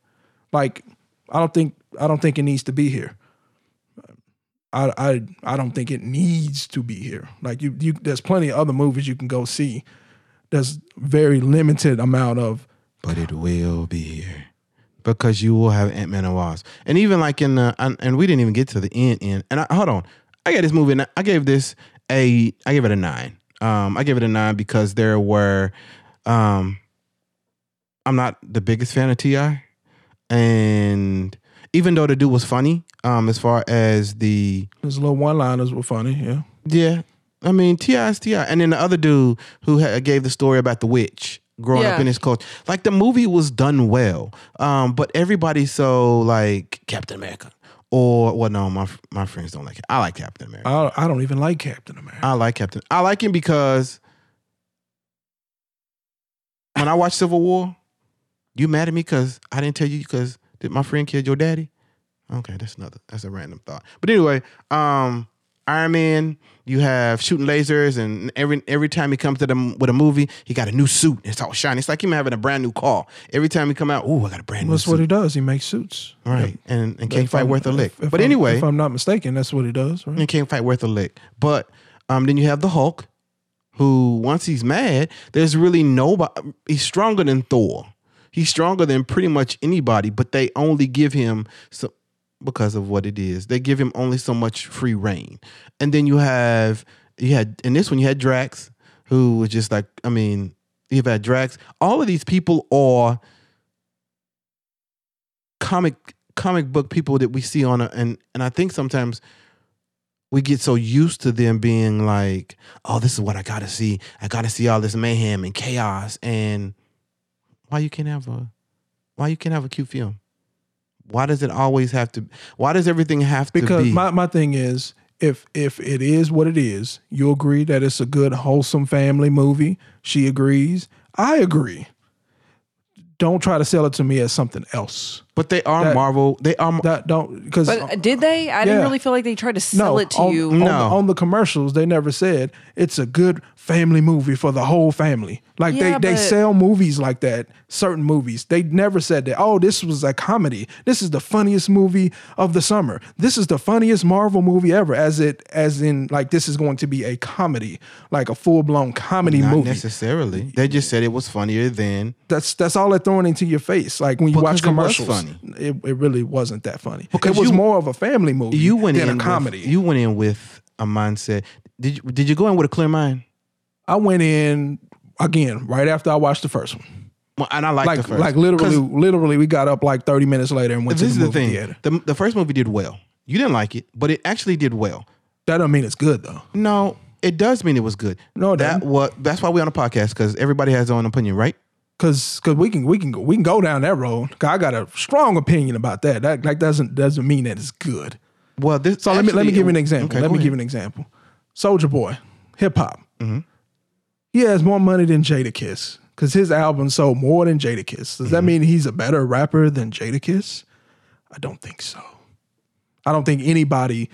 like I don't think I don't think it needs to be here. I I I don't think it needs to be here. Like you, you there's plenty of other movies you can go see. There's very limited amount of but it will be here because you will have Ant Man and Wasp, and even like in the and, and we didn't even get to the end. End and I, hold on, I got this movie. I gave this a I gave it a nine. Um, I gave it a nine because there were, um, I'm not the biggest fan of T.I., and even though the dude was funny, um, as far as the Those little one-liners were funny, yeah. yeah, I mean T.I. is T.I., and then the other dude who ha- gave the story about the witch growing up in his culture, like the movie was done well, um, but everybody's so like Captain America, or well, no, my my friends don't like it. I like Captain America. I, I don't even like Captain America. I like Captain. I like him because when I watched Civil War, you mad at me because I didn't tell you because did my friend kill your daddy? Okay, that's another. That's a random thought. But anyway, um, Iron Man, you have shooting lasers, and every every time he comes to them with a movie, he got a new suit. It's all shiny. It's like him having a brand new car. Every time he come out, ooh, I got a brand new That's suit. what he does. He makes suits. right, and and can't fight I'm- worth a lick. if- if but I'm- anyway, if I'm not mistaken, that's what he does. Right? and can't fight worth a lick. But um, then you have the Hulk, who once he's mad, there's really nobody. He's stronger than Thor. He's stronger than pretty much anybody. But they only give him so because of what it is. They give him only so much free reign. And then you have you had in this one you had Drax, who was just like I mean you've had Drax. All of these people are comic comic book people that we see on a, and and I think sometimes we get so used to them being like, oh, this is what I gotta see. I gotta see all this mayhem and chaos. And why you can't have a why you can't have a cute film? Why does it always have to why does everything have to Because be my, my thing is, if if it is what it is, you agree that it's a good wholesome family movie. She agrees. I agree. Don't try to sell it to me as something else. But they are that- Marvel. They are That don't because But uh, did they? I didn't really feel like they tried to sell no, it to on, you. on, the, No. on the commercials, they never said it's a good family movie for the whole family. Like Yeah, they, they but- sell movies like that, certain movies. They never said that, oh, this was a comedy. This is the funniest movie of the summer. This is the funniest Marvel movie ever, as it as in like this is going to be a comedy, like a full blown comedy not movie. necessarily. They just said it was funnier than That's that's all they're throwing into your face. Like when you watch Because it was commercials, funny. It, it really wasn't that funny. Because it was you- more of a family movie you went than in a comedy. With, you went in with a mindset. Did you did you go in with a clear mind? I went in again right after I watched the first one. Well, and I like, Like the first. like literally literally we got up like 30 minutes later and went to the the movie thing. theater. The, the first movie did well. You didn't like it, but it actually did well. That don't mean it's good though. No, it does mean it was good. No, that what that's why we're on a podcast because everybody has their own opinion, right? Cause, cause we can we can go we can go down that road. I got a strong opinion about that. That that doesn't doesn't mean that it's good. Well, this So let me let me give you an example. Okay, let me give you an example. Soulja Boy, hip hop. Mm-hmm. He has more money than Jadakiss because his album sold more than Jadakiss. Does that Mm-hmm. mean he's a better rapper than Jadakiss? I don't think so. I don't think anybody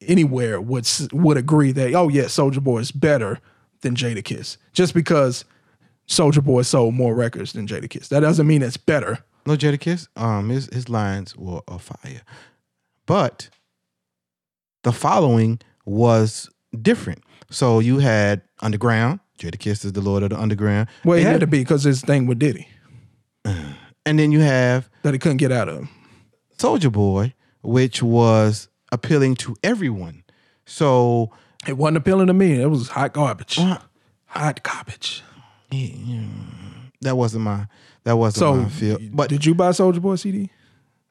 anywhere would would agree that oh yeah, Soulja Boy is better than Jadakiss just because Soulja Boy sold more records than Jadakiss. That doesn't mean it's better. No Jadakiss, um, his his lines were a fire, but the following was different. So you had Underground. Jadakiss is the Lord of the Underground. Well, it and, had to be because his thing with Diddy and then you have that he couldn't get out of. Soulja Boy, which was appealing to everyone. So It wasn't appealing to me. It was hot garbage. uh, Hot garbage. Yeah, that wasn't my that wasn't So, my feel. But did you buy Soulja Boy CD?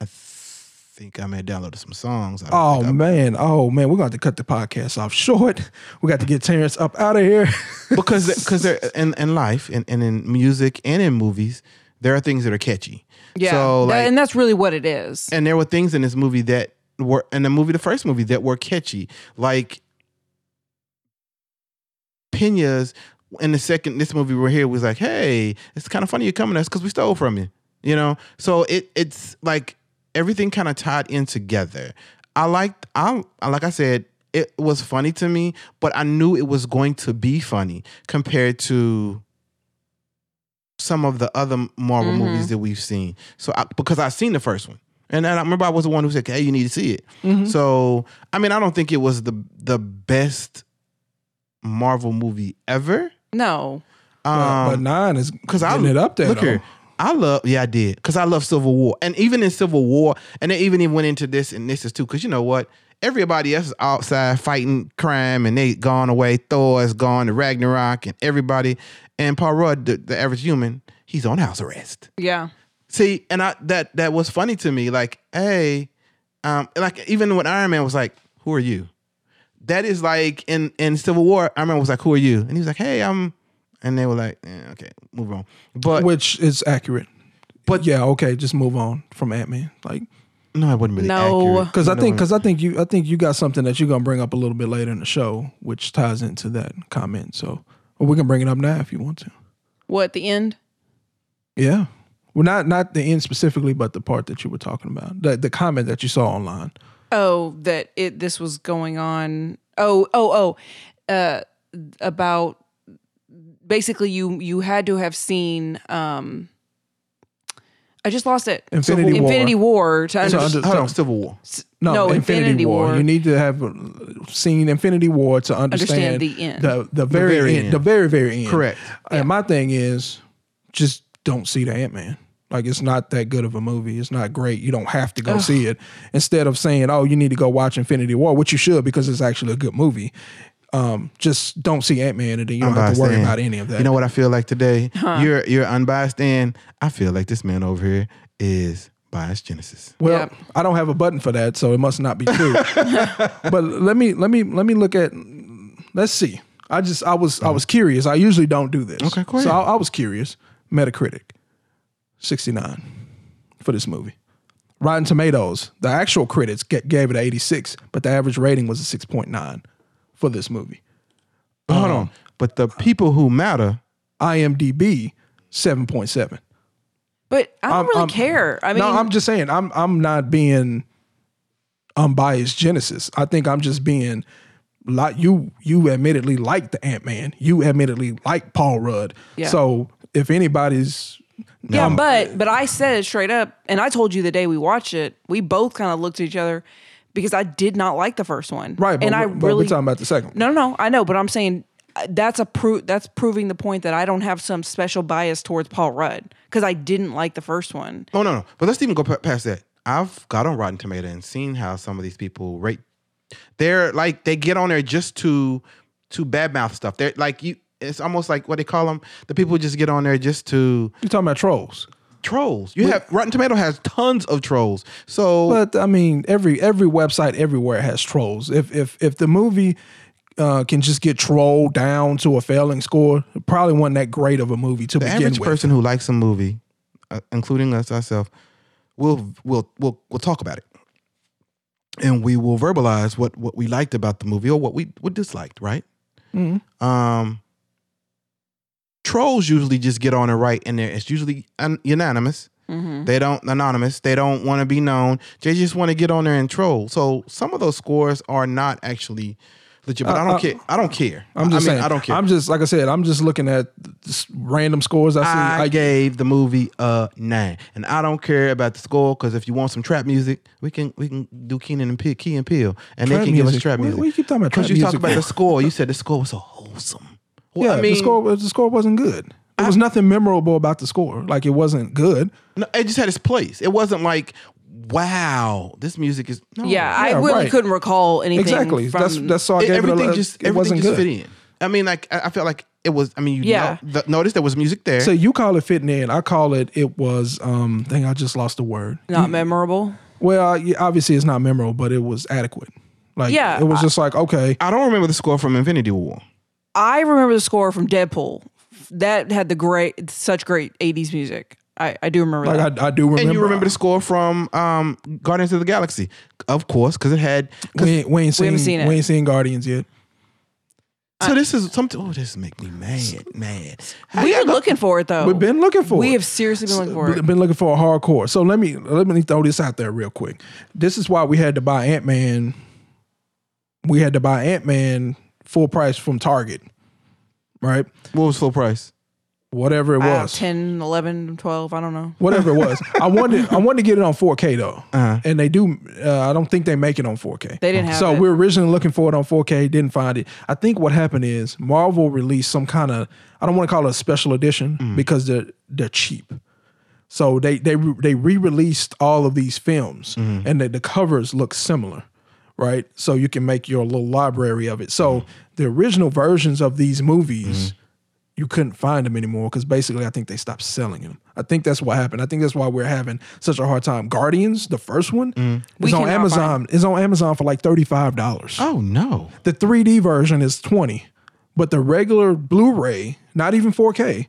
I think I may have downloaded some songs. I Oh man, oh man, we're going to have to cut the podcast off short. We got to get Terrence up out of here. because because there in, in life and, and in music and in movies there are things that are catchy Yeah, so that- and that's really what it is. and there were things in this movie that were in the movie the first movie that were catchy like Pena's in the second this movie we're here was like hey it's kind of funny you're coming to us because we stole from you you know so it it's like everything kind of tied in together i liked i like i said it was funny to me but i knew it was going to be funny compared to some of the other marvel Mhm. movies that we've seen so I, because i've seen the first one and I remember I was the one who said, "Hey, you need to see it." Mm-hmm. So, I mean, I don't think it was the the best Marvel movie ever. No, but, but Um, nine is because getting I it up there. Look here, I love. Yeah, I did because I love Civil War, and even in Civil War, and they even even went into this and this is too. Because you know what, everybody else is outside fighting crime, and they gone away. Thor is gone, the Ragnarok, and everybody. And Paul Rudd, the, the average human, he's on house arrest. yeah, See, and I that that was funny to me. Like, hey, um, like even when Iron Man was like, "Who are you?" That is like in in Civil War, Iron Man was like, "Who are you?" And he was like, "Hey, I'm," and they were like, eh, "Okay, move on." But which is accurate. But- But yeah, okay, just move on from Ant Man. Like, no, it wouldn't really No. accurate. because I No, think because I think you I think you got something that you're gonna bring up a little bit later in the show, which ties into that comment. So, or we can bring it up now if you want to. what the end? Yeah. Well, not not the end specifically, but the part that you were talking about, the the comment that you saw online. Oh, that it this was going on. Oh, oh, oh, uh, about basically you you had to have seen. um I just lost it. Infinity War. Infinity War to So understand. under- Hold on, Civil War. No, No, Infinity, Infinity War. War. You need to have uh, seen Infinity War to understand, Understand the end. the the very, very end, end. the very very end. Correct. And my thing is, just don't see the Ant Man. Like it's not that good of a movie. It's not great. You don't have to go see it. Instead of saying, "Oh, you need to go watch Infinity War," which you should because it's actually a good movie. Um, just don't see Ant Man, and then you don't have to worry in. about any of that. You know what I feel like today? You're you're unbiased, and I feel like this man over here is biased Genesis. Well, Yep. I don't have a button for that, so it must not be true. but let me let me let me look at. Let's see. I just I was I was curious. I usually don't do this. Okay, go So. I, I was curious. Metacritic, sixty nine for this movie. Rotten Tomatoes, the actual critics get, gave it an eighty six, but the average rating was a six point nine for this movie. But hold uh-huh. on, but the people who matter. IMDb seven point seven. But I don't I'm- really I'm- care. I mean, no, I'm just saying I'm I'm not being unbiased Genesis. I think I'm just being like you you admittedly like the Ant Man. You admittedly like Paul Rudd. Yeah. So if anybody's yeah, but but I said it straight up, and I told you the day we watched it, we both kind of looked at each other because I did not like the first one, right, but, and I really we're talking about the second no, no, no, I know, but I'm saying uh, that's a pro- that's proving the point that I don't have some special bias towards Paul Rudd because I didn't like the first one. Oh no, no. But let's even go pa- past that. I've got on Rotten Tomato and seen how some of these people rate. They're like they get on there just to to badmouth stuff. They're like you. It's almost like what they call them. The people who just get on there just to You're talking about trolls. trolls. You have Rotten Tomato has tons of trolls. So But I mean, every every website everywhere has trolls. If if if the movie uh, can just get trolled down to a failing score, probably wasn't that great of a movie to The begin average with. person who likes a movie, uh, including us ourselves, will will will will talk about it, and we will verbalize what what we liked about the movie or what we what disliked. Right? Mm-hmm. Um, trolls usually just get on and write, and there it's usually un- unanimous. Mm-hmm. They don't anonymous. They don't want to be known. They just want to get on there and troll. So some of those scores are not actually legit. But I, I- don't I- care. I don't care. I'm just I mean, saying. I don't care. I'm just like I said. I'm just looking at random scores I see. I, I, gave the movie a nine, and I don't care about the score because if you want some trap music, we can we can do Keenan and Pe- Key and Peele, and Trap they can give us music? trap What- music. what you keep talking about Because you talk about the score. You said the score was so wholesome. Well, yeah, I mean, the score the score wasn't good. There was nothing memorable about the score. Like it wasn't good. no, it just had its place. It wasn't like, wow, this music is. No. Yeah, I Yeah, really right. couldn't recall anything. Exactly. From, that's that's so I It- gave everything it a, just it everything wasn't just good. fit in. I mean, like I, I felt like it was. I mean, you Yeah. know, the, notice there was music there. So you call it fitting in. I call it. It was. Um. Thing. I just lost the word. not memorable. Well, obviously it's not memorable, but it was adequate. Like Yeah, it was I- just like okay. I don't remember the score from Infinity War. I remember the score from Deadpool. That had the great, such great '80s music. I, I do remember that. Like I, I do remember. And you remember the score from um, Guardians of the Galaxy, of course, because it had. 'cause- we ain't, we ain't seen, haven't seen it. we ain't seen Guardians yet. so this is something. Oh, this make me mad, mad. We've been looking for it though. We've been looking for We it. We have seriously been looking for We've it. been looking for a hardcore. So let me let me throw this out there real quick. This is why we had to buy Ant Man. We had to buy Ant Man full price from Target, right? What was full price? Whatever it Wow, was. 10, 11, 12, I don't know. whatever it was. I wanted I wanted to get it on 4K though, Uh-huh. and they do. Uh, I don't think they make it on 4K. They didn't have So it. we were originally looking for it on 4K, didn't find it. I think what happened is Marvel released some kind of I don't want to call it a special edition Mm. because they're they're cheap. So they they re- they re-released all of these films, Mm-hmm. and the, the covers look similar, right? So you can make your little library of it. So Mm-hmm. the original versions of these movies you couldn't find them anymore because basically I think they stopped selling them. I think that's what happened. I think that's why we're having such a hard time. Guardians, the first one, Mm. We is on cannot Amazon. Is on Amazon for like thirty five dollars. Oh no! The 3D version is twenty, but the regular Blu-ray, not even 4K,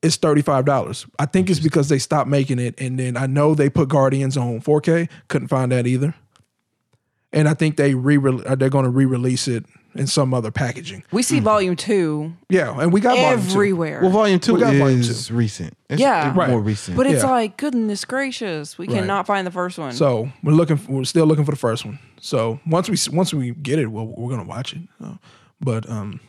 is thirty five dollars. I think it's because they stopped making it, and then I know they put Guardians on 4K. Couldn't find that either. And I think they re they're going to re-release it in some other packaging. We see volume two Yeah, and we got volume two. everywhere. Well, Volume Two We got Volume is recent. It's Yeah. Right. more recent. but it's Yeah. like, goodness gracious, we Right. cannot find the first one. So we're looking. We're still looking for the first one. So once we once we get it, we're, we're gonna watch it. Uh, but um,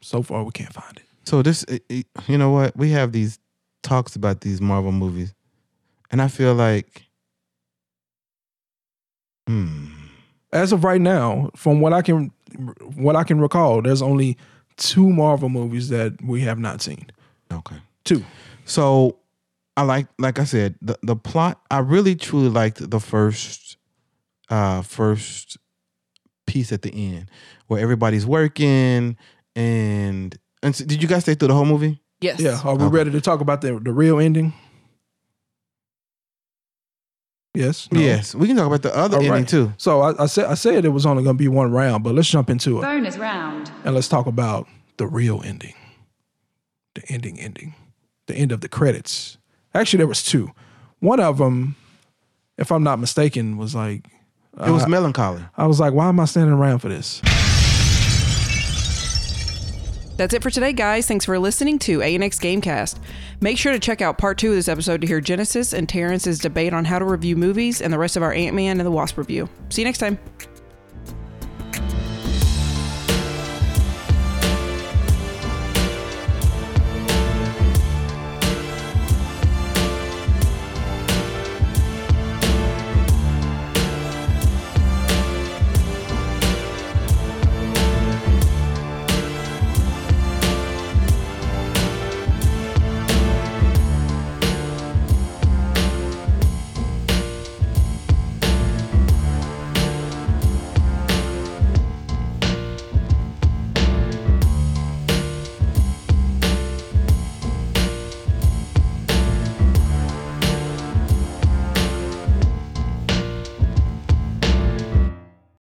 so far we can't find it. So this, it- it- you know what? We have these talks about these Marvel movies, and I feel like, hmm, As of right now, from what I can what I can recall, there's only two Marvel movies that we have not seen. okay. Two. So I like, like I said, the the plot. I really truly liked the first, uh, first piece at the end where everybody's working and and so, did you guys stay through the whole movie? yes. Yeah. Are we Okay. ready to talk about the the real ending? Yes. No? Yes, we can talk about the other All ending right. too. So I, I said I said it was only going to be one round, but let's jump into it. Bonus round. and let's talk about the real ending. The ending, ending, the end of the credits. Actually, there was two. One of them, if I'm not mistaken, was like It was uh, melancholy. I was like, why am I standing around for this? That's it for today, guys. Thanks for listening to ANX Gamecast. Make sure to check out part two of this episode to hear Genesis and Terrence's debate on how to review movies and the rest of our Ant Man and the Wasp review. See you next time.